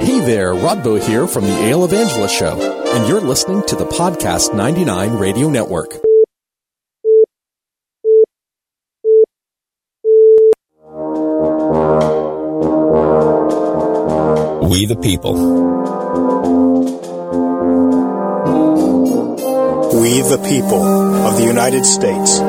Hey there, Rodbo here from the Ale Evangelist Show, and you're listening to the Podcast 99 Radio Network. We the people. We the people of the United States.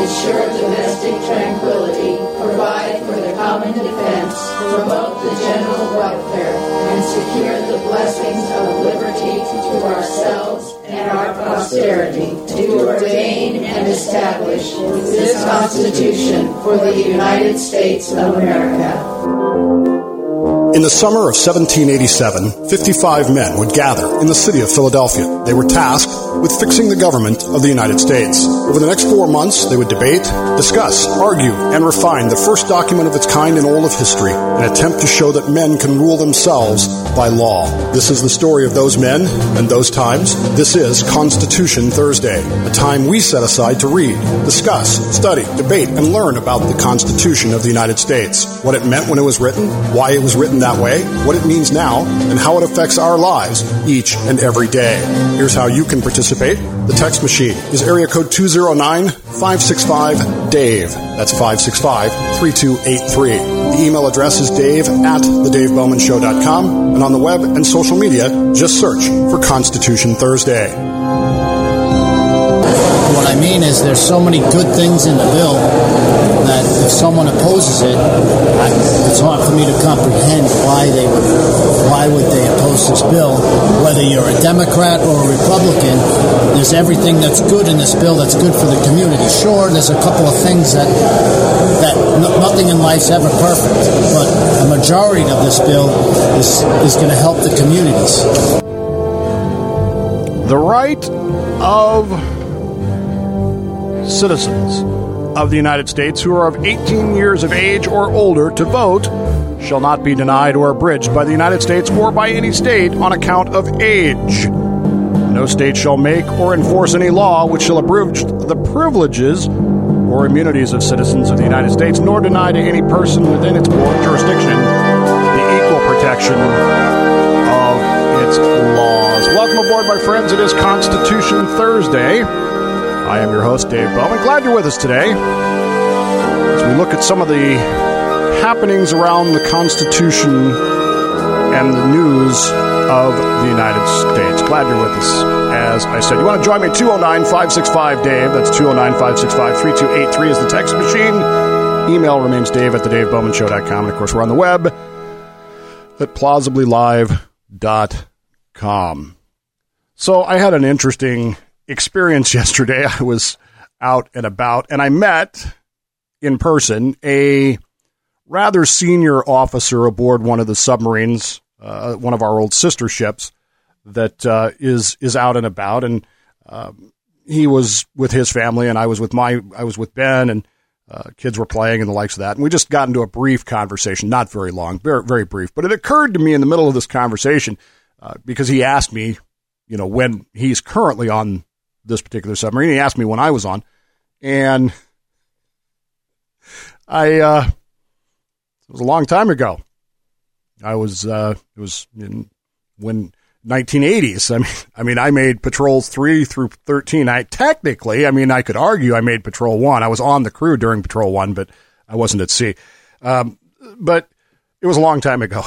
Ensure domestic tranquility, provide for the common defense, promote the general welfare, and secure the blessings of liberty to ourselves and our posterity, to ordain and establish this Constitution for the United States of America. In the summer of 1787, 55 men would gather in the city of Philadelphia. They were tasked with fixing the government of the United States. Over the next four months, they would debate, discuss, argue, and refine the first document of its kind in all of history, an attempt to show that men can rule themselves by law. This is the story of those men and those times. This is Constitution Thursday, a time we set aside to read, discuss, study, debate, and learn about the Constitution of the United States, what it meant when it was written, why it was written that way, what it means now, and how it affects our lives each and every day. Here's how you can participate. The text machine is area code 209 565 Dave. That's 565 3283. The email address is dave at thedavebowmanshow.com. And on the web and social media, just search for Constitution Thursday. What I mean is, there's so many good things in the bill if someone opposes it, I, it's hard for me to comprehend why they would why would they oppose this bill. Whether you're a Democrat or a Republican, there's everything that's good in this bill that's good for the community. Sure, there's a couple of things that that no, nothing in life's ever perfect, but a majority of this bill is is going to help the communities. The right of citizens of the United States who are of 18 years of age or older to vote shall not be denied or abridged by the United States or by any state on account of age. No state shall make or enforce any law which shall abridge the privileges or immunities of citizens of the United States, nor deny to any person within its jurisdiction the equal protection of its laws. Welcome aboard, my friends. It is Constitution Thursday. I am your host, Dave Bowman. Glad you're with us today as we look at some of the happenings around the Constitution and the news of the United States. Glad you're with us. As I said, you want to join me 209 565 Dave. That's 209 565 3283 is the text machine. Email remains dave at the Dave Bowman davebowmanshow.com. And of course, we're on the web at plausiblylive.com. So I had an interesting experience yesterday. I was out and about and I met in person a rather senior officer aboard one of the submarines, uh, one of our old sister ships that uh, is is out and about. And um, he was with his family, and I was with my I was with Ben, and uh, kids were playing and the likes of that. And we just got into a brief conversation, not very long, very very brief. But it occurred to me in the middle of this conversation uh, because he asked me, you know, when he's currently on this particular submarine. He asked me when I was on, and I uh, it was a long time ago. I was uh, it was in when 1980s. I mean, I mean, I made patrols three through 13. I technically, I mean, I could argue I made patrol one. I was on the crew during patrol one, but I wasn't at sea. Um, but it was a long time ago,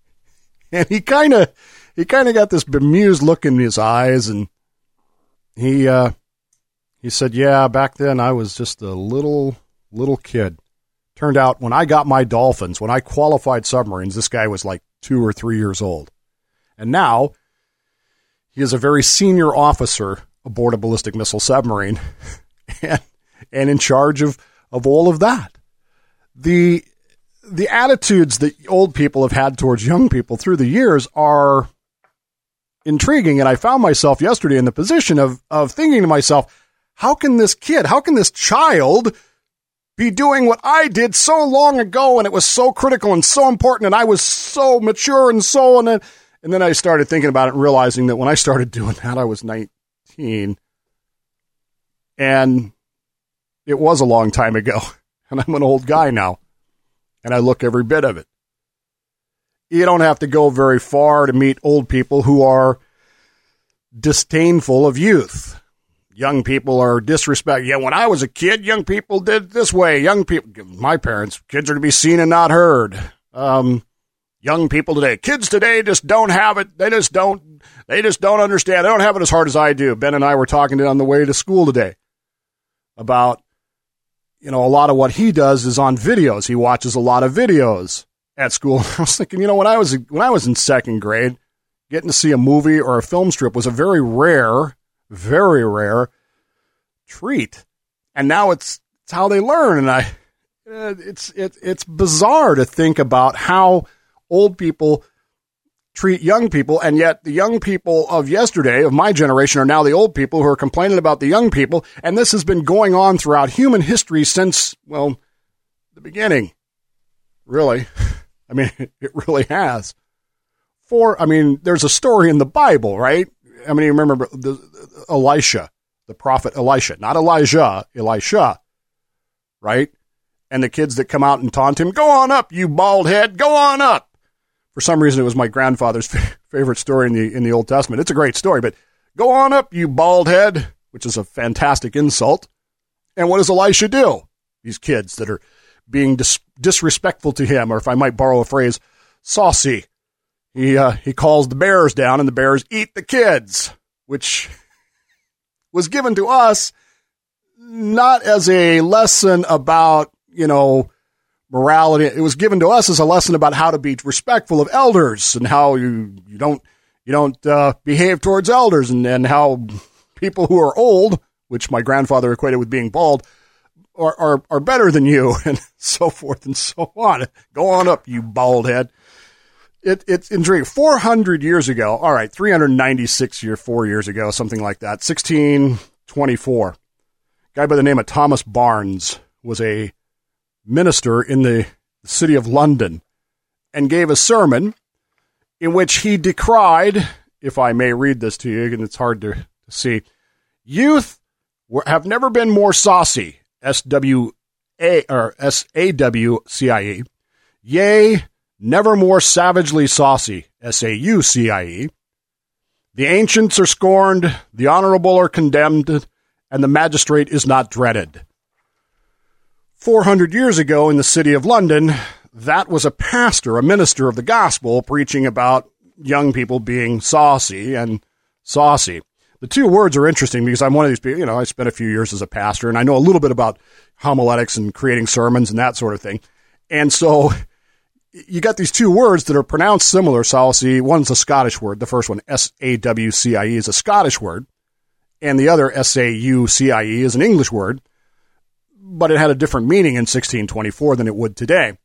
and he kind of he kind of got this bemused look in his eyes, and he uh, he said, "Yeah, back then I was just a little little kid." Turned out when I got my dolphins, when I qualified submarines, this guy was like two or three years old, and now he is a very senior officer aboard a ballistic missile submarine, and and in charge of of all of that. The the attitudes that old people have had towards young people through the years are intriguing. And I found myself yesterday in the position of, of thinking to myself, how can this kid, how can this child be doing what I did so long ago and it was so critical and so important and I was so mature and so. And, and then I started thinking about it and realizing that when I started doing that, I was 19. And it was a long time ago, and I'm an old guy now, and I look every bit of it. You don't have to go very far to meet old people who are disdainful of youth. Young people are disrespect. Yeah, when I was a kid, young people did this way. Young people, my parents, kids are to be seen and not heard. Um, young people today, kids today just don't have it. They just don't. They just don't understand. They don't have it as hard as I do. Ben and I were talking on the way to school today about, you know, a lot of what he does is on videos. He watches a lot of videos at school. I was thinking, you know, when I was when I was in second grade, getting to see a movie or a film strip was a very rare, very rare treat. And now it's it's how they learn. And I, uh, it's it, it's bizarre to think about how old people treat young people, and yet the young people of yesterday, of my generation, are now the old people who are complaining about the young people. And this has been going on throughout human history since well the beginning. Really, I mean, it really has for, I mean, there's a story in the Bible, right? I mean, you remember the, Elisha, the prophet Elisha, not Elijah, Elisha, right? And the kids that come out and taunt him, go on up, you bald head, go on up. For some reason, it was my grandfather's favorite story in the in the Old Testament. It's a great story, but go on up, you bald head, which is a fantastic insult. And what does Elisha do? These kids that are being dis- disrespectful to him, or if I might borrow a phrase, saucy he uh, he calls the bears down, and the bears eat the kids, which was given to us not as a lesson about you know morality. It was given to us as a lesson about how to be respectful of elders and how you you don't you don't uh, behave towards elders, and and how people who are old, which my grandfather equated with being bald, are, are, are better than you, and so forth and so on. Go on up, you bald head it, it's intriguing. 400 years ago, all right, 396 year, four years ago, something like that, 1624. guy by the name of Thomas Barnes was a minister in the city of London and gave a sermon in which he decried, if I may read this to you, and it's hard to, to see, youth have never been more saucy, S W A or S A W C I E. Yea, never more savagely saucy, S A U C I E. The ancients are scorned, the honorable are condemned, and the magistrate is not dreaded. 400 years ago in the city of London, that was a pastor, a minister of the gospel, preaching about young people being saucy and saucy. The two words are interesting because I'm one of these people, you know, I spent a few years as a pastor and I know a little bit about homiletics and creating sermons and that sort of thing. And so you got these two words that are pronounced similar, Saucy. One's a Scottish word. The first one, S A W C I E, is a Scottish word. And the other, S A U C I E, is an English word. But it had a different meaning in 1624 than it would today.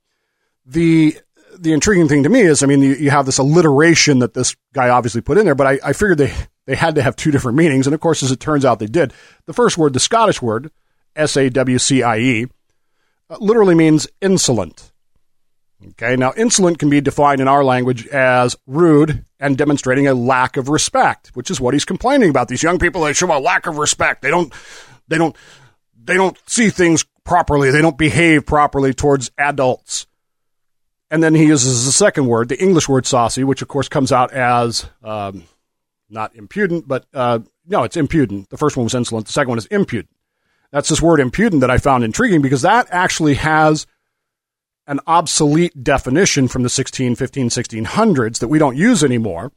The the intriguing thing to me is, I mean, you, you have this alliteration that this guy obviously put in there, but I, I figured they, they had to have two different meanings. And of course, as it turns out, they did. The first word, the Scottish word, S A W C I E, uh, literally means insolent Okay, now insolent can be defined in our language as rude and demonstrating a lack of respect, which is what he's complaining about. These young people, they show a lack of respect. They don't, they don't, they don't see things properly. They don't behave properly towards adults. And then he uses the second word, the English word saucy, which of course comes out as um, not impudent, but uh, no, it's impudent. The first one was insolent. The second one is impudent. That's this word impudent that I found intriguing because that actually has an obsolete definition from the 16, 15, 1600s that we don't use anymore,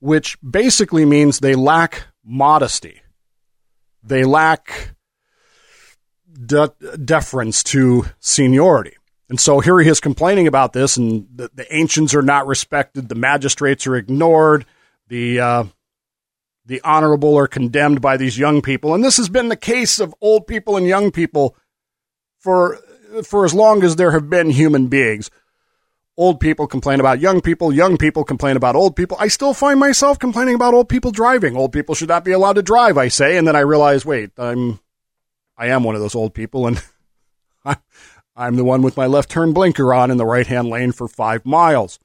which basically means they lack modesty. They lack de- deference to seniority. And so here he is complaining about this, and the, the ancients are not respected, the magistrates are ignored, the uh, the honorable are condemned by these young people, and this has been the case of old people and young people for for as long as there have been human beings. Old people complain about young people, young people complain about old people. I still find myself complaining about old people driving. Old people should not be allowed to drive, I say, and then I realize, wait, I'm I am one of those old people and I'm the one with my left turn blinker on in the right-hand lane for 5 miles.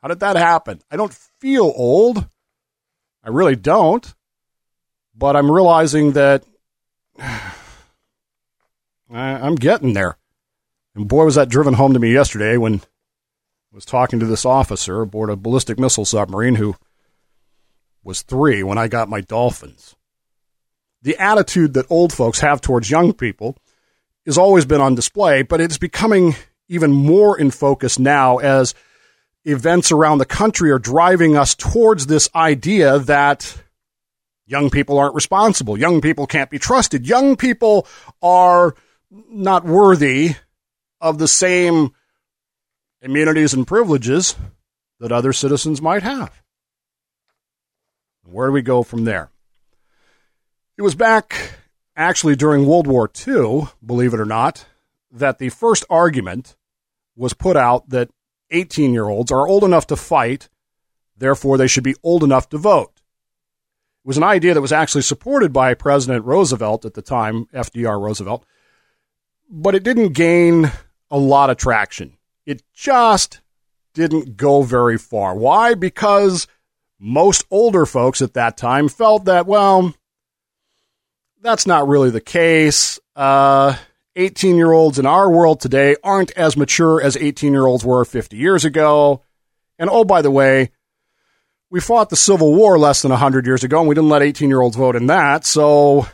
How did that happen? I don't feel old. I really don't. But I'm realizing that I'm getting there. And boy, was that driven home to me yesterday when I was talking to this officer aboard a ballistic missile submarine who was three when I got my Dolphins. The attitude that old folks have towards young people has always been on display, but it's becoming even more in focus now as events around the country are driving us towards this idea that young people aren't responsible. Young people can't be trusted. Young people are not worthy of the same immunities and privileges that other citizens might have. Where do we go from there? It was back actually during World War II, believe it or not, that the first argument was put out that 18 year olds are old enough to fight, therefore they should be old enough to vote. It was an idea that was actually supported by President Roosevelt at the time, FDR Roosevelt, but it didn't gain a lot of traction. It just didn't go very far. Why? Because most older folks at that time felt that, well, that's not really the case. Uh, 18 year olds in our world today aren't as mature as 18 year olds were 50 years ago. And oh, by the way, we fought the Civil War less than 100 years ago and we didn't let 18 year olds vote in that. So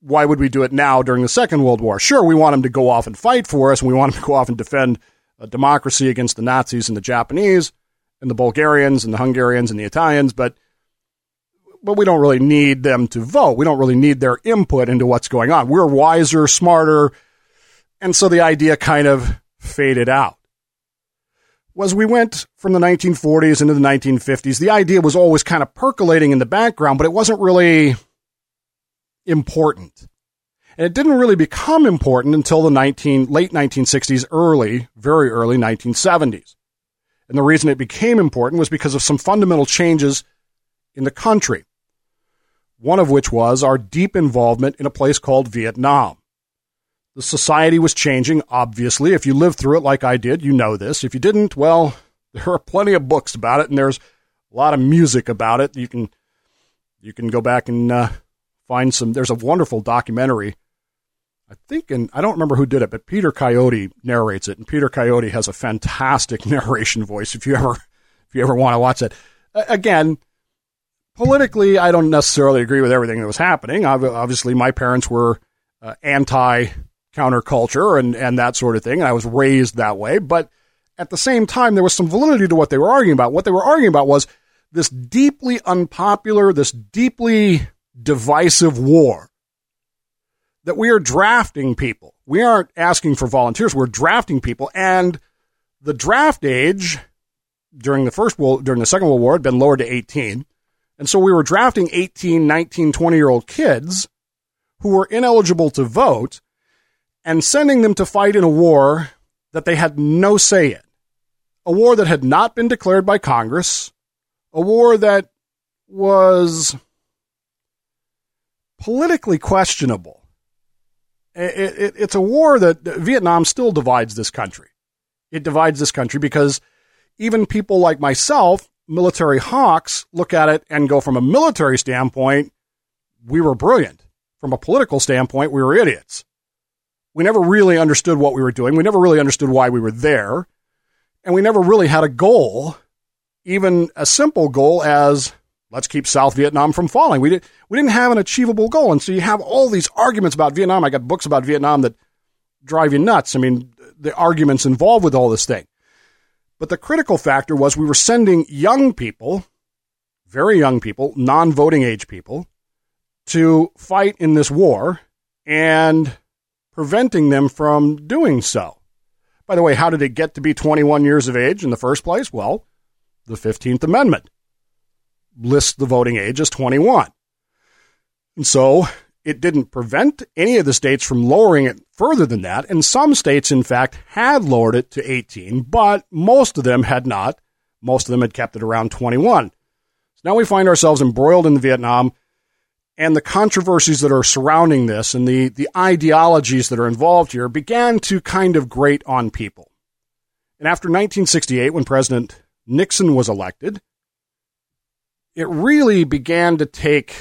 why would we do it now during the Second World War? Sure, we want them to go off and fight for us and we want them to go off and defend a democracy against the Nazis and the Japanese and the Bulgarians and the Hungarians and the Italians, but but we don't really need them to vote. We don't really need their input into what's going on. We're wiser, smarter, and so the idea kind of faded out. As we went from the 1940s into the 1950s, the idea was always kind of percolating in the background, but it wasn't really important. And it didn't really become important until the 19, late 1960s, early, very early 1970s. And the reason it became important was because of some fundamental changes in the country. One of which was our deep involvement in a place called Vietnam. The society was changing, obviously. If you lived through it like I did, you know this. If you didn't, well, there are plenty of books about it, and there's a lot of music about it. You can you can go back and uh, find some. There's a wonderful documentary I think, and I don't remember who did it, but Peter Coyote narrates it, and Peter Coyote has a fantastic narration voice. If you ever, if you ever want to watch it, again, politically, I don't necessarily agree with everything that was happening. Obviously, my parents were uh, anti counterculture and and that sort of thing, and I was raised that way. But at the same time, there was some validity to what they were arguing about. What they were arguing about was this deeply unpopular, this deeply divisive war that we are drafting people. We aren't asking for volunteers. We're drafting people. And the draft age during the first world, during the second world war had been lowered to 18. And so we were drafting 18, 19, 20 year old kids who were ineligible to vote and sending them to fight in a war that they had no say in. A war that had not been declared by Congress. A war that was politically questionable it, it, it's a war that Vietnam still divides this country. It divides this country because even people like myself, military hawks, look at it and go from a military standpoint, we were brilliant. From a political standpoint, we were idiots. We never really understood what we were doing. We never really understood why we were there. And we never really had a goal, even a simple goal as let's keep South Vietnam from falling. We, did, we didn't have an achievable goal. And so you have all these arguments about Vietnam. I got books about Vietnam that drive you nuts. I mean, the arguments involved with all this thing. But the critical factor was we were sending young people, very young people, non voting age people, to fight in this war and preventing them from doing so. By the way, how did it get to be 21 years of age in the first place? Well, the 15th Amendment lists the voting age as 21. And so it didn't prevent any of the states from lowering it further than that. And some states, in fact, had lowered it to 18, but most of them had not. Most of them had kept it around 21. So now we find ourselves embroiled in the Vietnam and the controversies that are surrounding this and the, the ideologies that are involved here began to kind of grate on people. And after 1968, when President Nixon was elected, it really began to take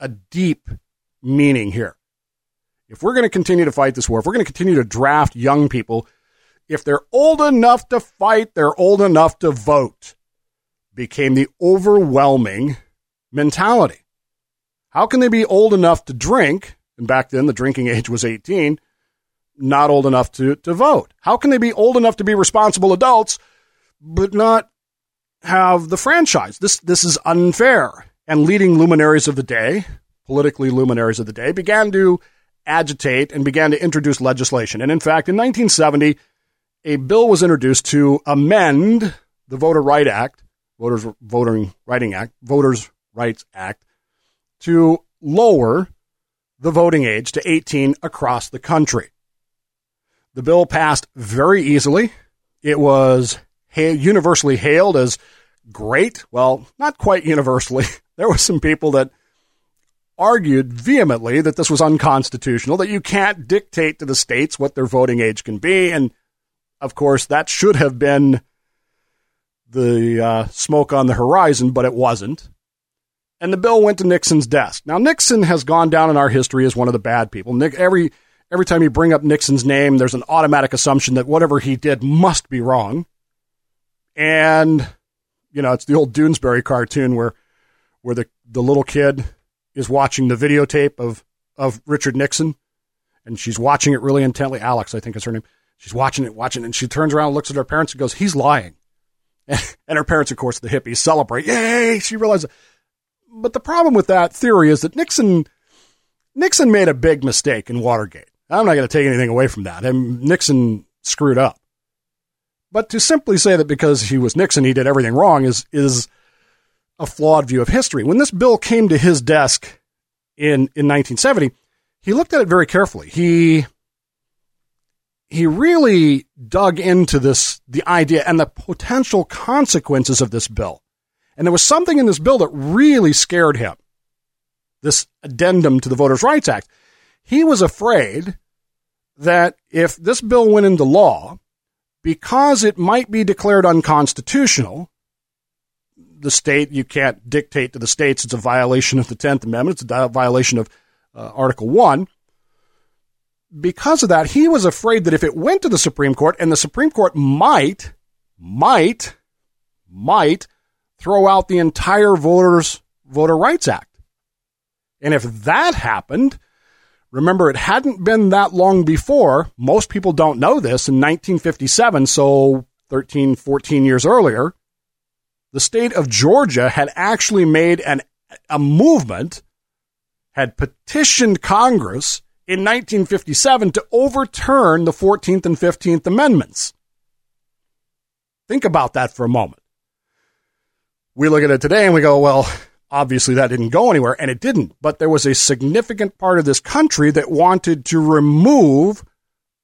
a deep meaning here. if we're going to continue to fight this war, if we're going to continue to draft young people, if they're old enough to fight, they're old enough to vote, became the overwhelming mentality. How can they be old enough to drink? And back then, the drinking age was 18, not old enough to, to vote. How can they be old enough to be responsible adults, but not have the franchise? This, this is unfair. And leading luminaries of the day, politically luminaries of the day, began to agitate and began to introduce legislation. And in fact, in 1970, a bill was introduced to amend the Voter Right Act, Voters Voting Writing Act, Voters Rights Act, to lower the voting age to 18 across the country. The bill passed very easily. It was universally hailed as great. Well, not quite universally. There were some people that argued vehemently that this was unconstitutional, that you can't dictate to the states what their voting age can be. And of course, that should have been the uh, smoke on the horizon, but it wasn't. And the bill went to Nixon's desk. Now, Nixon has gone down in our history as one of the bad people. Nick, every every time you bring up Nixon's name, there's an automatic assumption that whatever he did must be wrong. And you know, it's the old Doonesbury cartoon where where the, the little kid is watching the videotape of, of Richard Nixon, and she's watching it really intently. Alex, I think is her name. She's watching it, watching it, and she turns around, looks at her parents, and goes, "He's lying." And her parents, of course, the hippies celebrate. Yay! She realizes. But the problem with that theory is that Nixon Nixon made a big mistake in Watergate. I'm not going to take anything away from that. And Nixon screwed up. But to simply say that because he was Nixon, he did everything wrong is is a flawed view of history. When this bill came to his desk in, in 1970, he looked at it very carefully. He he really dug into this the idea and the potential consequences of this bill. And there was something in this bill that really scared him. This addendum to the Voters' Rights Act. He was afraid that if this bill went into law, because it might be declared unconstitutional, the state. You can't dictate to the states. It's a violation of the 10th Amendment. It's a violation of uh, Article 1. Because of that, he was afraid that if it went to the Supreme Court, and the Supreme Court might, might, might throw out the entire Voters Voter Rights Act. And if that happened, remember it hadn't been that long before. Most people don't know this in 1957, so 13, 14 years earlier the state of Georgia had actually made an, a movement, had petitioned Congress in 1957 to overturn the 14th and 15th Amendments. Think about that for a moment. We look at it today and we go, well, obviously that didn't go anywhere, and it didn't. But there was a significant part of this country that wanted to remove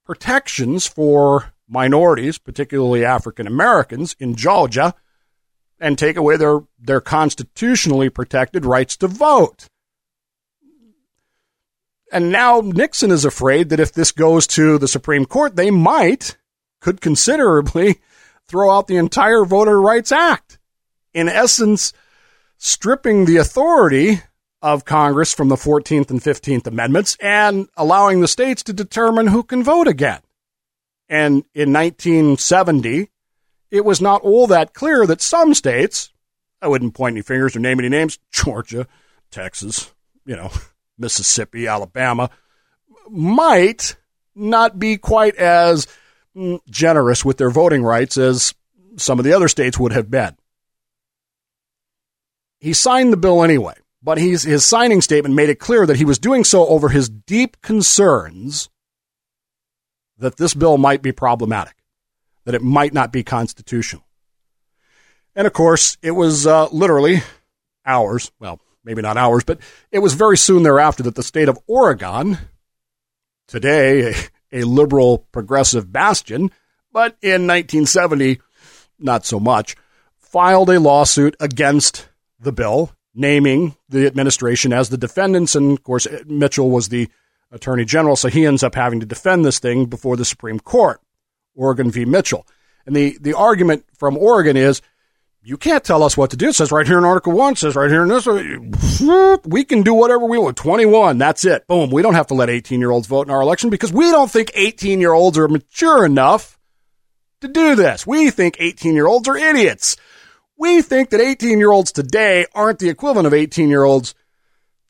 protections for minorities, particularly African Americans in Georgia, and take away their, their constitutionally protected rights to vote. And now Nixon is afraid that if this goes to the Supreme Court, they might, could considerably throw out the entire Voter Rights Act. In essence, stripping the authority of Congress from the 14th and 15th Amendments and allowing the states to determine who can vote again. And in 1970, it was not all that clear that some states, I wouldn't point any fingers or name any names, Georgia, Texas, you know, Mississippi, Alabama, might not be quite as mm, generous with their voting rights as some of the other states would have been. He signed the bill anyway, but his signing statement made it clear that he was doing so over his deep concerns that this bill might be problematic that it might not be constitutional. And of course, it was uh, literally hours, well, maybe not hours, but it was very soon thereafter that the state of Oregon, today a, a liberal progressive bastion, but in 1970, not so much, filed a lawsuit against the bill, naming the administration as the defendants. And of course, Mitchell was the attorney general, so he ends up having to defend this thing before the Supreme Court. Oregon v. Mitchell. And the, the argument from Oregon is you can't tell us what to do. It says right here in Article 1, it says right here in this, we can do whatever we want. 21, that's it. Boom. We don't have to let 18 year olds vote in our election because we don't think 18 year olds are mature enough to do this. We think 18 year olds are idiots. We think that 18 year olds today aren't the equivalent of 18 year olds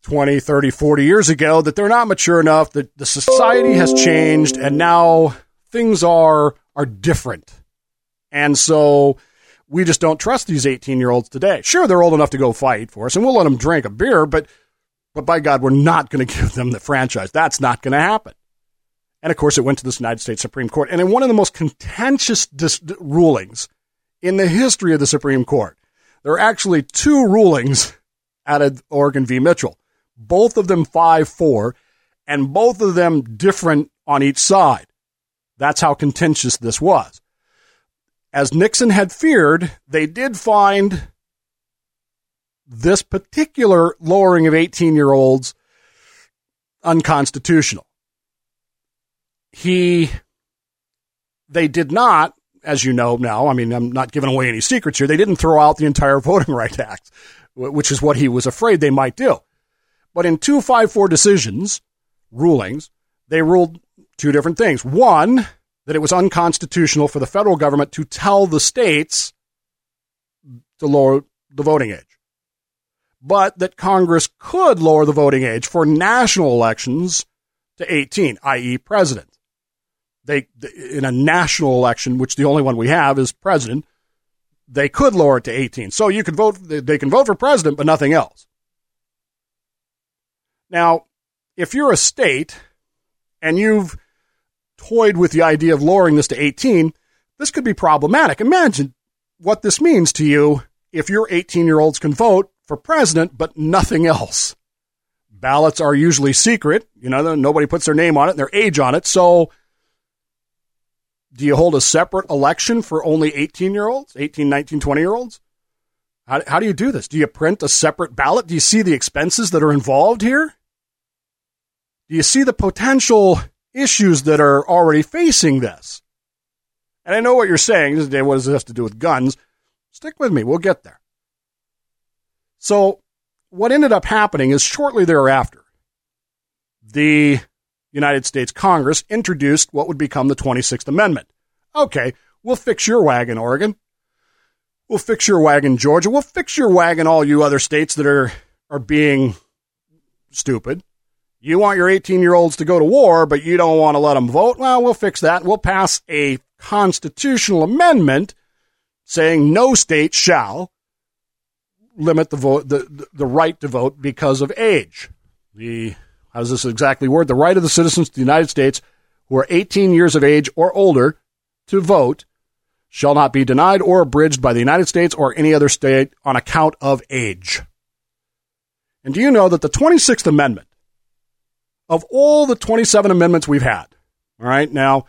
20, 30, 40 years ago, that they're not mature enough, that the society has changed, and now things are, are different. And so, we just don't trust these 18 year olds today. Sure, they're old enough to go fight for us, and we'll let them drink a beer, but, but by God, we're not going to give them the franchise. That's not going to happen. And of course, it went to the United States Supreme Court. And in one of the most contentious dis- rulings in the history of the Supreme Court, there are actually two rulings out of Oregon v. Mitchell, both of them 5 4, and both of them different on each side. That's how contentious this was as Nixon had feared, they did find this particular lowering of 18 year olds unconstitutional. He, they did not, as you know now, I mean, I'm not giving away any secrets here, they didn't throw out the entire Voting Rights Act, which is what he was afraid they might do. But in 254 decisions, rulings, they ruled two different things. One, that it was unconstitutional for the federal government to tell the states to lower the voting age, but that Congress could lower the voting age for national elections to 18, i.e., president. They, in a national election, which the only one we have is president, they could lower it to 18. So you can vote, they can vote for president, but nothing else. Now, if you're a state and you've toyed with the idea of lowering this to 18, this could be problematic. Imagine what this means to you if your 18 year olds can vote for president, but nothing else. Ballots are usually secret. You know, nobody puts their name on it, and their age on it. So, do you hold a separate election for only 18 year olds, 18, 19, 20 year olds? How, how do you do this? Do you print a separate ballot? Do you see the expenses that are involved here? Do you see the potential issues that are already facing this. And I know what you're saying. What does this have to do with guns? Stick with me. We'll get there. So, what ended up happening is shortly thereafter, the United States Congress introduced what would become the 26th Amendment. Okay, we'll fix your wagon, Oregon. We'll fix your wagon, Georgia. We'll fix your wagon, all you other states that are, are being stupid. You want your 18 year olds to go to war, but you don't want to let them vote? Well, we'll fix that. We'll pass a constitutional amendment saying no state shall limit the vote, the, the right to vote because of age. The, how does this exactly word? The right of the citizens of the United States who are 18 years of age or older to vote shall not be denied or abridged by the United States or any other state on account of age. And do you know that the 26th Amendment of all the 27 amendments we've had. All right, now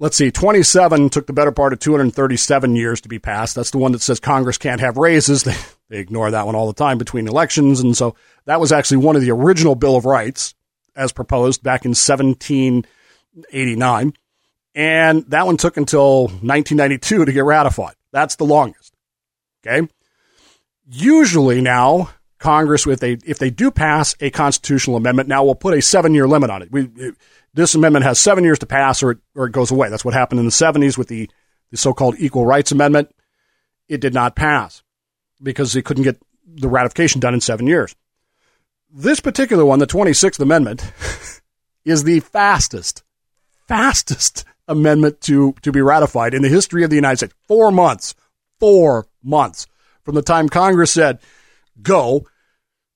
let's see, 27 took the better part of 237 years to be passed. That's the one that says Congress can't have raises. They, they ignore that one all the time between elections. And so that was actually one of the original Bill of Rights as proposed back in 1789. And that one took until 1992 to get ratified. That's the longest. Okay. Usually now, Congress, if they if they do pass a constitutional amendment, now we'll put a seven year limit on it. We, this amendment has seven years to pass, or it, or it goes away. That's what happened in the '70s with the the so called Equal Rights Amendment. It did not pass because they couldn't get the ratification done in seven years. This particular one, the 26th Amendment, is the fastest, fastest amendment to, to be ratified in the history of the United States. Four months. Four months from the time Congress said, go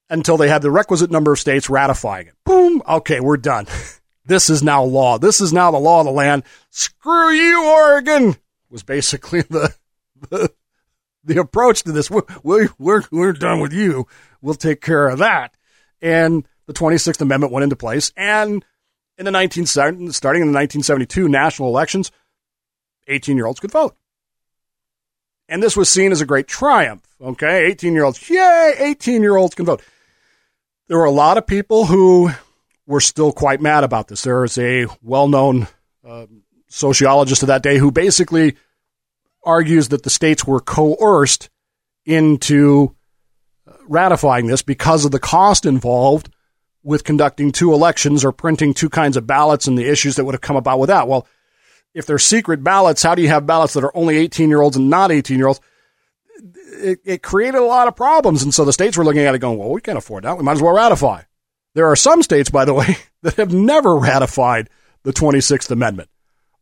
until they had the requisite number of states ratifying it. Boom. Okay, we're done. This is now law. This is now the law of the land. Screw you, Oregon, was basically the, the, the approach to this. We're, we're, we're done with you. We'll take care of that. And the 26th Amendment went into place. And in the 19, starting in the 1972 national elections, 18 year olds could vote. And this was seen as a great triumph. Okay, 18 year olds, yay, 18 year olds can vote. There were a lot of people who were still quite mad about this. There is a well known uh, sociologist of that day who basically argues that the states were coerced into ratifying this because of the cost involved with conducting two elections or printing two kinds of ballots and the issues that would have come about with that. Well, if they're secret ballots, how do you have ballots that are only 18 year olds and not 18 year olds? It, it, created a lot of problems. And so the states were looking at it going, well, we can't afford that. We might as well ratify. There are some states, by the way, that have never ratified the 26th Amendment.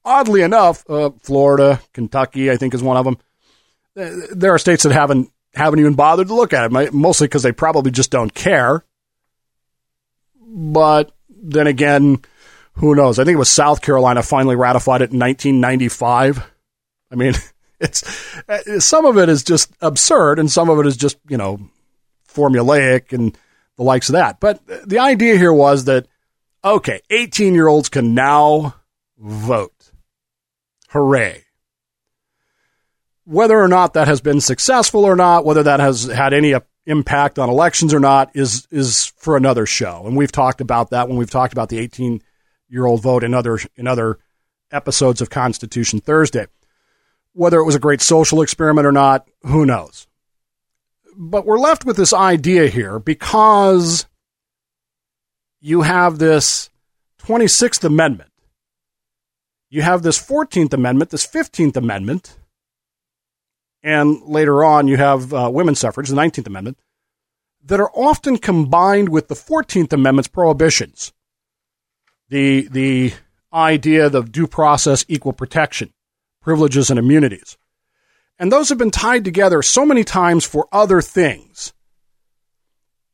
Oddly enough, uh, Florida, Kentucky, I think is one of them. There are states that haven't haven't even bothered to look at it, mostly because they probably just don't care. But then again, who knows? I think it was South Carolina finally ratified it in 1995. I mean, it's uh, some of it is just absurd, and some of it is just you know formulaic and the likes of that. But the idea here was that okay, 18 year olds can now vote. Hooray! Whether or not that has been successful or not, whether that has had any uh, impact on elections or not, is is for another show. And we've talked about that when we've talked about the 18 year old vote in other in other episodes of Constitution Thursday. Whether it was a great social experiment or not, who knows? But we're left with this idea here because you have this 26th Amendment. You have this 14th Amendment, this 15th Amendment, and later on you have uh, women's suffrage, the 19th Amendment, that are often combined with the 14th Amendment's prohibitions. The, the idea of due process, equal protection, privileges, and immunities. And those have been tied together so many times for other things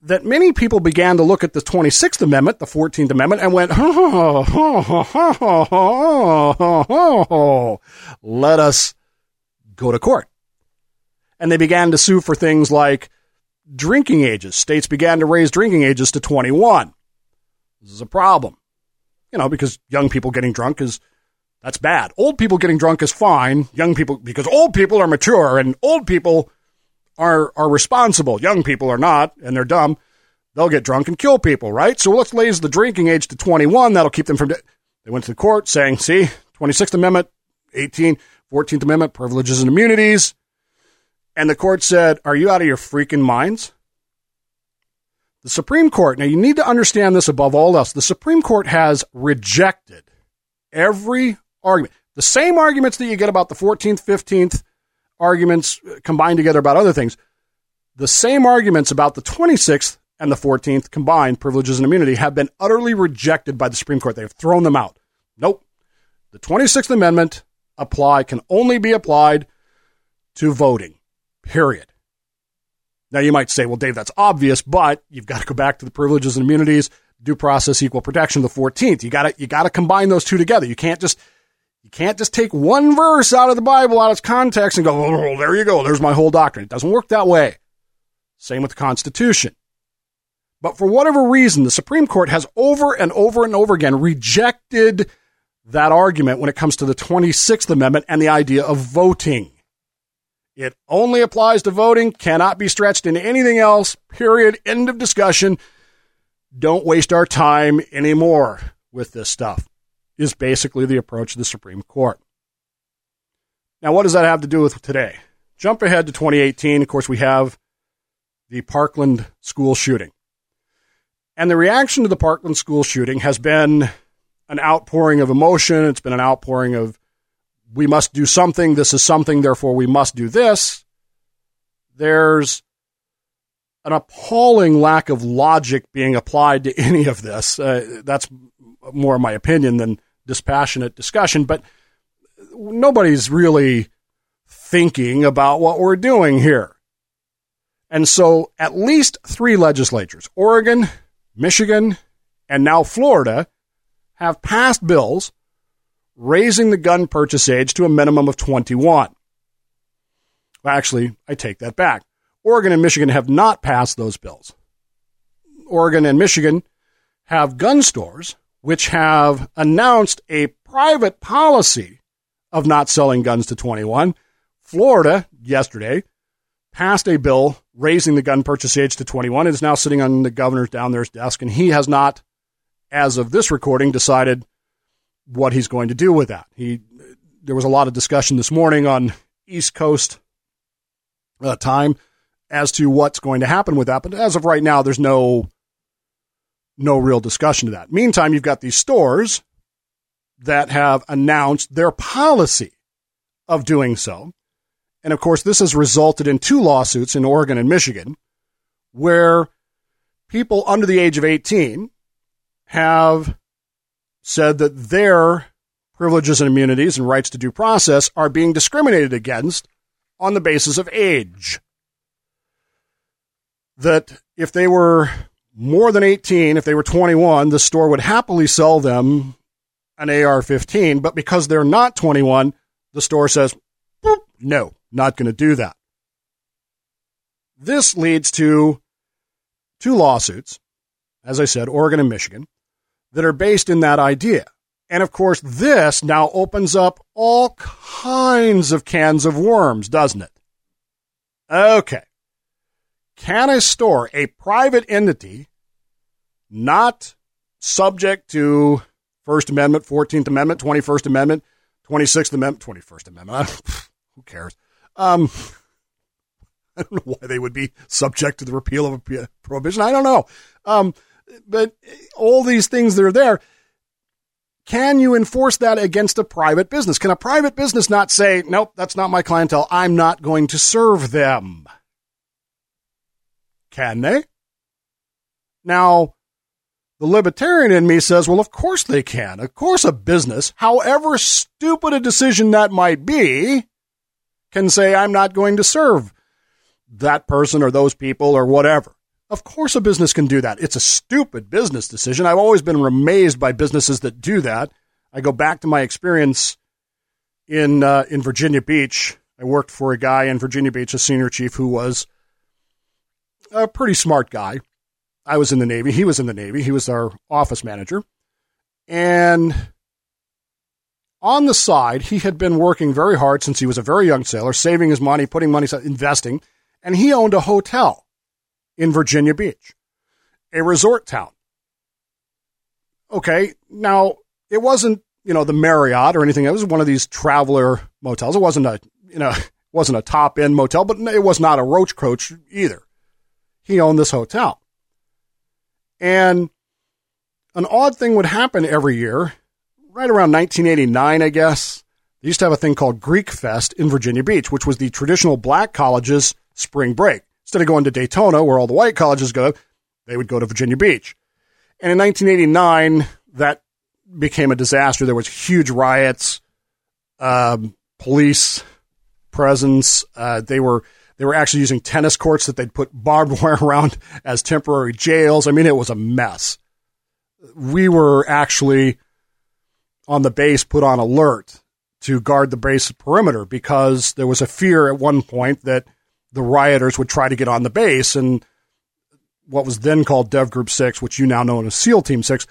that many people began to look at the 26th Amendment, the 14th Amendment, and went, let us go to court and they began to sue for things like drinking ages. States began to raise drinking ages to 21. This is a problem, you know, because young people getting drunk is that's bad. Old people getting drunk is fine. Young people, because old people are mature and old people are are responsible. Young people are not, and they're dumb. They'll get drunk and kill people, right? So let's raise the drinking age to 21. That'll keep them from. De- they went to the court saying, see, 26th Amendment, 18, 14th Amendment, privileges and immunities. And the court said, Are you out of your freaking minds? The Supreme Court, now you need to understand this above all else. The Supreme Court has rejected every argument. The same arguments that you get about the 14th, 15th arguments combined together about other things. The same arguments about the 26th and the 14th combined privileges and immunity have been utterly rejected by the Supreme Court. They have thrown them out. Nope. The 26th Amendment apply can only be applied to voting. Period. Now you might say, well, Dave, that's obvious, but you've got to go back to the privileges and immunities, due process, equal protection, the 14th. You gotta, you gotta combine those two together. You can't just, you can't just take one verse out of the Bible out of its context and go, oh, oh, there you go. There's my whole doctrine. It doesn't work that way. Same with the Constitution. But for whatever reason, the Supreme Court has over and over and over again rejected that argument when it comes to the 26th Amendment and the idea of voting. It only applies to voting, cannot be stretched into anything else. Period. End of discussion. Don't waste our time anymore with this stuff, is basically the approach of the Supreme Court. Now, what does that have to do with today? Jump ahead to 2018. Of course, we have the Parkland school shooting. And the reaction to the Parkland school shooting has been an outpouring of emotion. It's been an outpouring of we must do something, this is something, therefore we must do this. There's an appalling lack of logic being applied to any of this. Uh, that's more my opinion than dispassionate discussion, but nobody's really thinking about what we're doing here. And so at least three legislatures, Oregon, Michigan, and now Florida, have passed bills raising the gun purchase age to a minimum of 21. Well, actually, I take that back. Oregon and Michigan have not passed those bills. Oregon and Michigan have gun stores which have announced a private policy of not selling guns to 21. Florida, yesterday, passed a bill raising the gun purchase age to 21. It is now sitting on the governor's down there's desk, and he has not, as of this recording, decided what he's going to do with that. He there was a lot of discussion this morning on East Coast uh, time as to what's going to happen with that. But as of right now, there's no no real discussion to that. Meantime, you've got these stores that have announced their policy of doing so. And of course, this has resulted in two lawsuits in Oregon and Michigan where people under the age of 18 have said that their privileges and immunities and rights to due process are being discriminated against on the basis of age. That if they were more than 18, if they were 21, the store would happily sell them an AR 15, but because they're not 21, the store says, no, not going to do that. This leads to two lawsuits, as I said, Oregon and Michigan, that are based in that idea. And of course, this now opens up all kinds of cans of worms, doesn't it? Okay. Can a store, a private entity, not subject to First Amendment, 14th Amendment, 21st Amendment, 26th Amendment, 21st Amendment, who cares? Um, I don't know why they would be subject to the repeal of a prohibition. I don't know. Um, but all these things that are there, can you enforce that against a private business? Can a private business not say, nope, that's not my clientele. I'm not going to serve them? Can they? Now, the libertarian in me says, well, of course they can. Of course, a business, however stupid a decision that might be, can say, I'm not going to serve that person or those people or whatever. Of course, a business can do that. It's a stupid business decision. I've always been amazed by businesses that do that. I go back to my experience in uh, in Virginia Beach. I worked for a guy in Virginia Beach, a senior chief who was a pretty smart guy. I was in the Navy. He was in the Navy. He was our office manager. And on the side, he had been working very hard since he was a very young sailor, saving his money, putting money, investing, and he owned a hotel in Virginia Beach, a resort town. Okay, now it wasn't, you know, the Marriott or anything. It was one of these traveler motels. It wasn't a, you know, wasn't a top end motel, but it was not a roach coach either. He owned this hotel. And an odd thing would happen every year, right around 1989, I guess. They used to have a thing called Greek Fest in Virginia Beach, which was the traditional black college's spring break. Instead of going to Daytona, where all the white colleges go, they would go to Virginia Beach. And in 1989, that became a disaster. There was huge riots, um, police presence. Uh, they were they were actually using tennis courts that they'd put barbed wire around as temporary jails. I mean, it was a mess. We were actually on the base put on alert to guard the base perimeter because there was a fear at one point that the rioters would try to get on the base and what was then called Dev Group 6, which you now know as SEAL Team 6,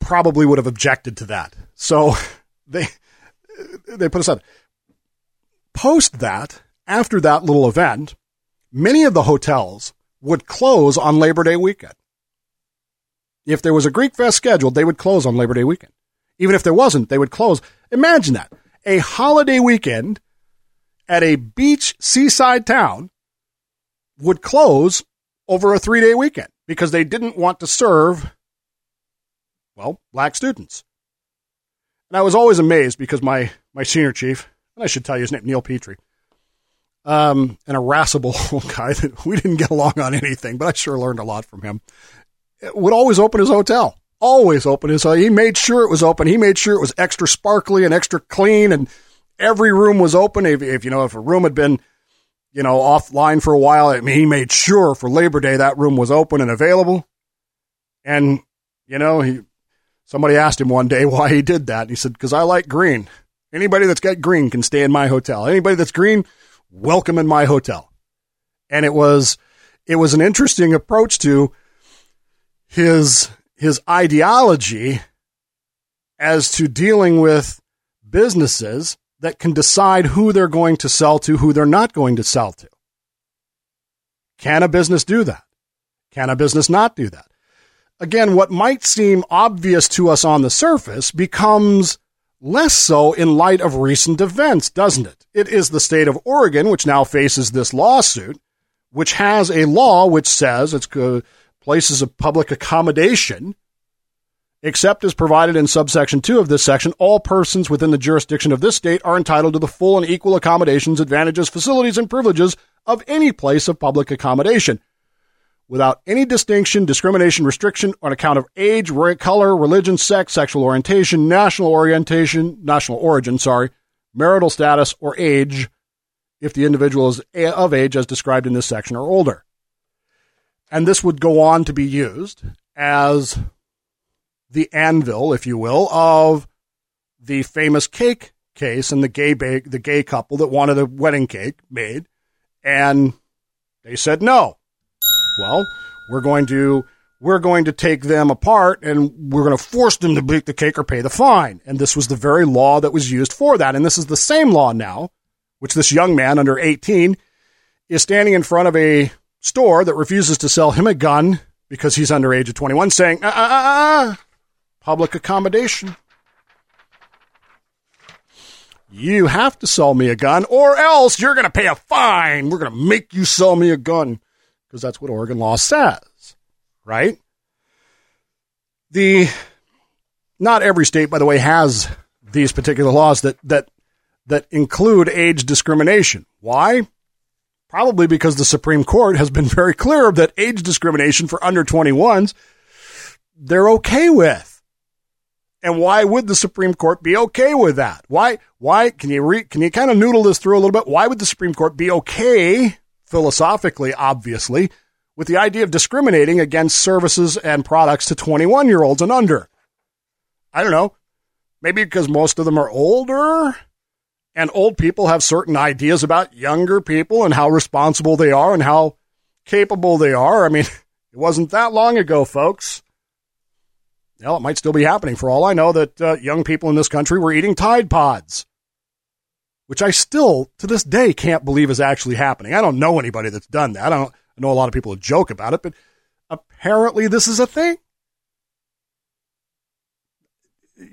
probably would have objected to that. So they they put us aside. Post that, after that little event, many of the hotels would close on Labor Day weekend. If there was a Greek Fest scheduled, they would close on Labor Day weekend. Even if there wasn't, they would close. Imagine that. A holiday weekend at a beach seaside town would close over a three day weekend because they didn't want to serve, well, black students. And I was always amazed because my, my senior chief, and I should tell you his name, Neil Petrie, um, an irascible old guy that we didn't get along on anything, but I sure learned a lot from him, would always open his hotel. Always open his hotel. He made sure it was open. He made sure it was extra sparkly and extra clean and every room was open. If, if you know, if a room had been, you know, offline for a while, I mean, he made sure for Labor Day that room was open and available. And, you know, he, somebody asked him one day why he did that. And he said, because I like green. Anybody that's got green can stay in my hotel. Anybody that's green, welcome in my hotel. And it was, it was an interesting approach to his, his ideology as to dealing with businesses that can decide who they're going to sell to, who they're not going to sell to. Can a business do that? Can a business not do that? Again, what might seem obvious to us on the surface becomes less so in light of recent events, doesn't it? It is the state of Oregon which now faces this lawsuit which has a law which says it's uh, places of public accommodation, except as provided in subsection 2 of this section, all persons within the jurisdiction of this state are entitled to the full and equal accommodations, advantages, facilities, and privileges of any place of public accommodation without any distinction, discrimination, restriction on account of age, color, religion, sex, sexual orientation, national orientation, national origin, sorry, marital status, or age, if the individual is of age as described in this section or older. And this would go on to be used as the anvil, if you will, of the famous cake case and the gay ba- the gay couple that wanted a wedding cake made, and they said no. Well, we're going to we're going to take them apart and we're going to force them to bake the cake or pay the fine. And this was the very law that was used for that. And this is the same law now, which this young man under 18 is standing in front of a store that refuses to sell him a gun because he's under age of 21 saying, ah, ah, ah, ah public accommodation. You have to sell me a gun or else you're going to pay a fine. We're going to make you sell me a gun because that's what Oregon law says, right? The not every state, by the way, has these particular laws that that that include age discrimination. Why? Probably because the Supreme Court has been very clear that age discrimination for under 21s they're okay with. And why would the Supreme Court be okay with that? Why why can you re, can you kind of noodle this through a little bit? Why would the Supreme Court be okay philosophically, obviously, with the idea of discriminating against services and products to 21 year olds and under. I don't know. Maybe because most of them are older and old people have certain ideas about younger people and how responsible they are and how capable they are. I mean, it wasn't that long ago, folks. Well, it might still be happening for all I know that uh, young people in this country were eating Tide Pods which I still to this day can't believe is actually happening. I don't know anybody that's done that. I don't I know a lot of people joke about it, but apparently this is a thing.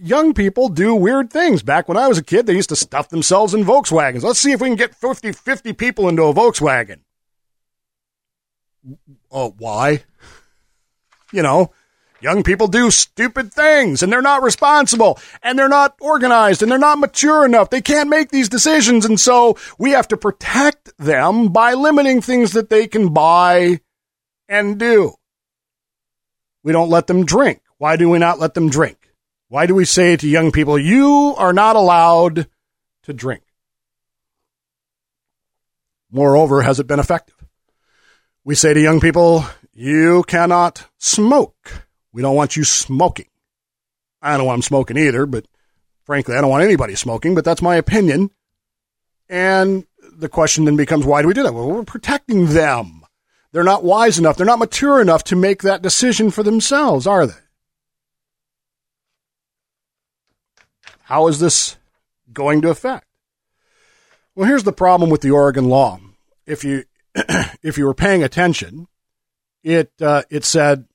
Young people do weird things. Back when I was a kid, they used to stuff themselves in Volkswagens. Let's see if we can get 50, 50 people into a Volkswagen. Oh, why? You know, Young people do stupid things and they're not responsible and they're not organized and they're not mature enough. They can't make these decisions. And so we have to protect them by limiting things that they can buy and do. We don't let them drink. Why do we not let them drink? Why do we say to young people, you are not allowed to drink? Moreover, has it been effective? We say to young people, you cannot smoke. We don't want you smoking. I don't want them smoking either, but frankly, I don't want anybody smoking, but that's my opinion. And the question then becomes why do we do that? Well, we're protecting them. They're not wise enough, they're not mature enough to make that decision for themselves, are they? How is this going to affect? Well, here's the problem with the Oregon law. If you if you were paying attention, it uh, it said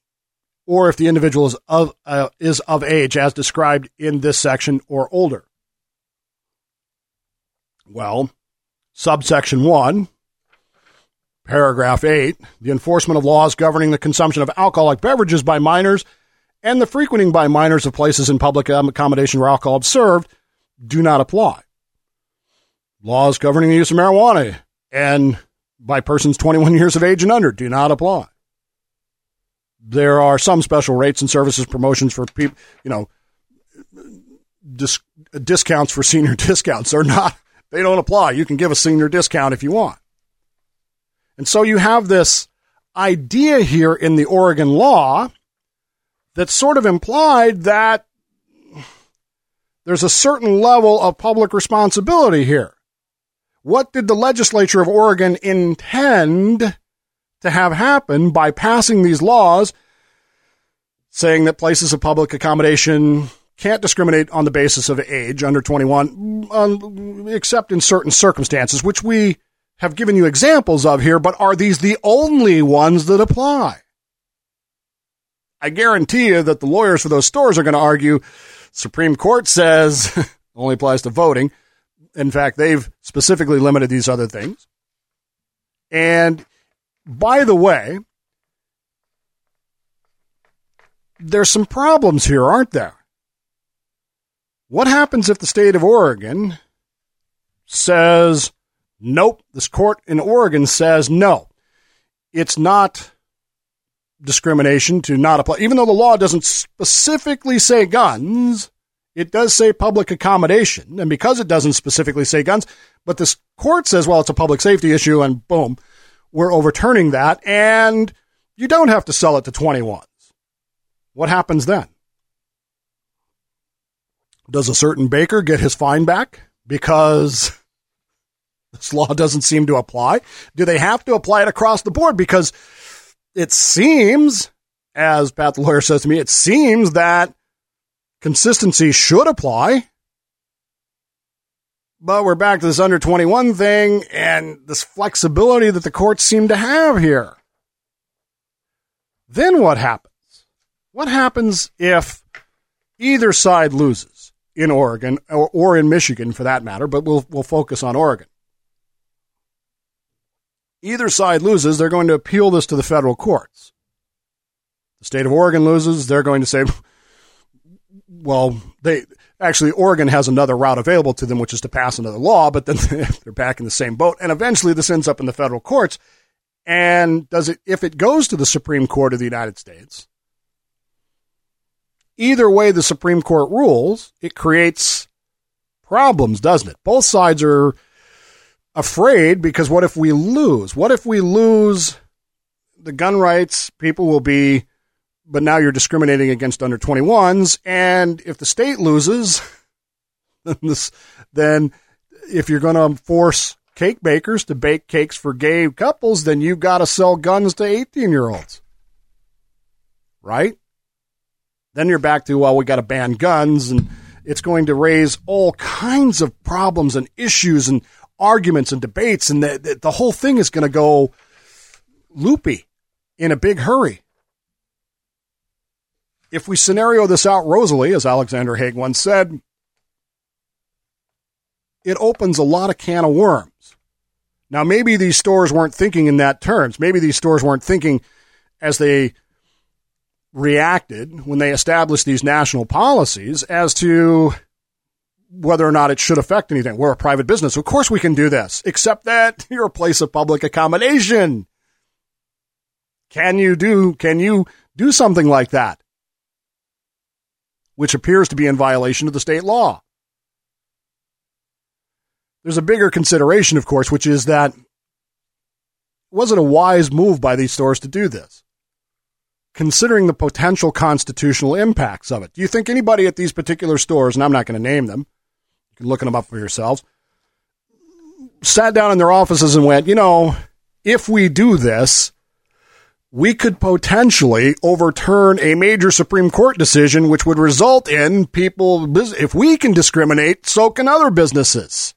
or if the individual is of, uh, is of age as described in this section or older. Well, subsection 1, paragraph 8, the enforcement of laws governing the consumption of alcoholic beverages by minors and the frequenting by minors of places in public accommodation where alcohol is served do not apply. Laws governing the use of marijuana and by persons 21 years of age and under do not apply there are some special rates and services promotions for people, you know, dis- discounts for senior discounts They're not, they don't apply. You can give a senior discount if you want. And so you have this idea here in the Oregon law that sort of implied that there's a certain level of public responsibility here. What did the legislature of Oregon intend to have happen by passing these laws saying that places of public accommodation can't discriminate on the basis of age under 21, um, except in certain circumstances, which we have given you examples of here, but are these the only ones that apply? I guarantee you that the lawyers for those stores are going to argue Supreme Court says only applies to voting. In fact, they've specifically limited these other things. And by the way, there's some problems here, aren't there? What happens if the state of Oregon says, nope, this court in Oregon says no? It's not discrimination to not apply, even though the law doesn't specifically say guns, it does say public accommodation. And because it doesn't specifically say guns, but this court says, well, it's a public safety issue, and boom, we're overturning that, and you don't have to sell it to 21s. What happens then? Does a certain baker get his fine back because this law doesn't seem to apply? Do they have to apply it across the board? Because it seems, as Pat the lawyer says to me, it seems that consistency should apply. But we're back to this under 21 thing and this flexibility that the courts seem to have here. Then what happens? What happens if either side loses in Oregon or, or in Michigan for that matter, but we'll, we'll focus on Oregon. Either side loses, they're going to appeal this to the federal courts. The state of Oregon loses, they're going to say, well, they actually Oregon has another route available to them, which is to pass another law, but then they're back in the same boat. And eventually this ends up in the federal courts. And does it, if it goes to the Supreme Court of the United States, either way the Supreme Court rules, it creates problems, doesn't it? Both sides are afraid because what if we lose? What if we lose the gun rights? People will be but now you're discriminating against under 21s. And if the state loses, then, this, then if you're going to force cake bakers to bake cakes for gay couples, then you've got to sell guns to 18 year olds. Right? Then you're back to, well, we got to ban guns and it's going to raise all kinds of problems and issues and arguments and debates. And the, the, the whole thing is going to go loopy in a big hurry if we scenario this out rosily, as Alexander Haig once said, it opens a lot of can of worms. Now, maybe these stores weren't thinking in that terms. Maybe these stores weren't thinking as they reacted when they established these national policies as to whether or not it should affect anything. We're a private business. Of course we can do this, except that you're a place of public accommodation. Can you do, can you do something like that? Which appears to be in violation of the state law. There's a bigger consideration, of course, which is that was it a wise move by these stores to do this? Considering the potential constitutional impacts of it. Do you think anybody at these particular stores, and I'm not going to name them, you can look them up for yourselves, sat down in their offices and went, you know, if we do this, we could potentially overturn a major Supreme Court decision, which would result in people, if we can discriminate, so can other businesses.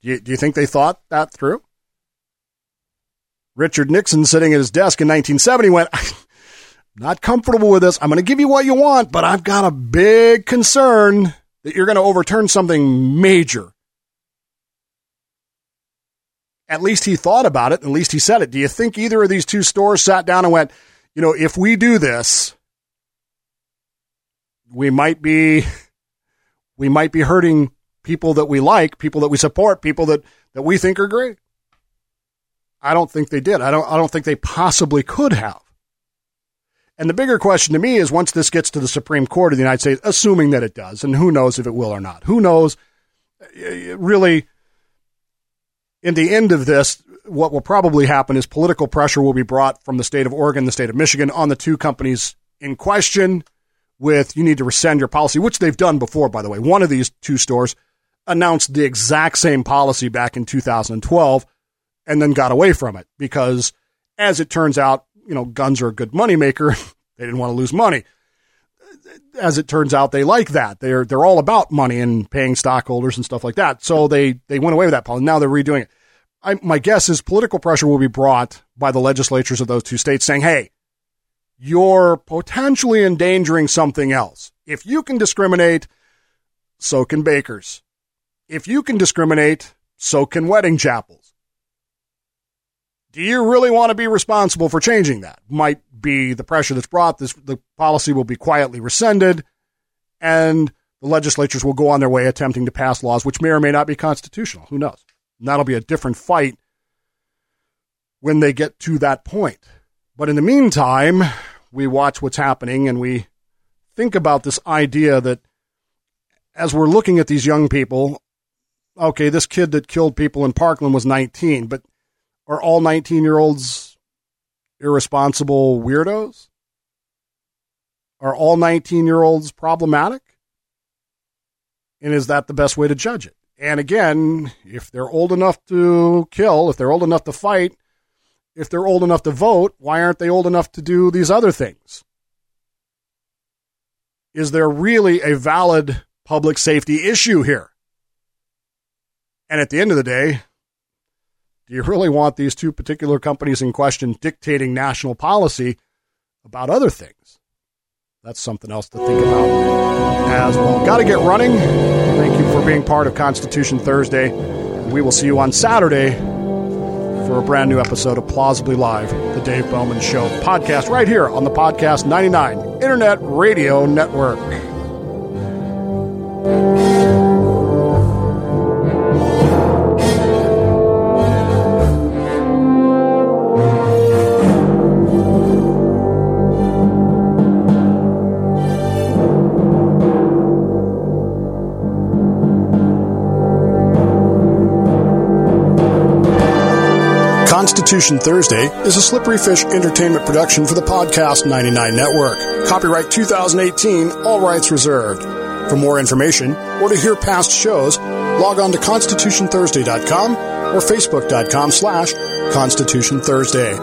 Do you, do you think they thought that through? Richard Nixon, sitting at his desk in 1970, went, Not comfortable with this. I'm going to give you what you want, but I've got a big concern that you're going to overturn something major at least he thought about it. At least he said it. Do you think either of these two stores sat down and went, you know, if we do this, we might be, we might be hurting people that we like, people that we support, people that, that we think are great. I don't think they did. I don't, I don't think they possibly could have. And the bigger question to me is once this gets to the Supreme Court of the United States, assuming that it does, and who knows if it will or not, who knows, really, in the end of this, what will probably happen is political pressure will be brought from the state of Oregon, the state of Michigan on the two companies in question with you need to rescind your policy, which they've done before, by the way. One of these two stores announced the exact same policy back in 2012 and then got away from it because as it turns out, you know, guns are a good moneymaker. they didn't want to lose money. As it turns out, they like that. They're they're all about money and paying stockholders and stuff like that. So they they went away with that policy. Now they're redoing it. I, my guess is political pressure will be brought by the legislatures of those two states saying, hey, you're potentially endangering something else. If you can discriminate, so can bakers. If you can discriminate, so can wedding chapels. Do you really want to be responsible for changing that? Might be the pressure that's brought. This the policy will be quietly rescinded, and the legislatures will go on their way attempting to pass laws which may or may not be constitutional. Who knows? And that'll be a different fight when they get to that point. But in the meantime, we watch what's happening and we think about this idea that as we're looking at these young people, okay, this kid that killed people in Parkland was 19, but are all 19 year olds irresponsible weirdos? Are all 19 year olds problematic? And is that the best way to judge it? And again, if they're old enough to kill, if they're old enough to fight, if they're old enough to vote, why aren't they old enough to do these other things? Is there really a valid public safety issue here? And at the end of the day, do you really want these two particular companies in question dictating national policy about other things? That's something else to think about as well. Got to get running. Thank you for being part of Constitution Thursday. We will see you on Saturday for a brand new episode of Plausibly Live, the Dave Bowman Show podcast, right here on the Podcast 99 Internet Radio Network. Constitution Thursday is a Slippery Fish Entertainment production for the Podcast 99 Network. Copyright 2018, all rights reserved. For more information or to hear past shows, log on to constitutionthursday.com or facebook.com slash constitution thursday.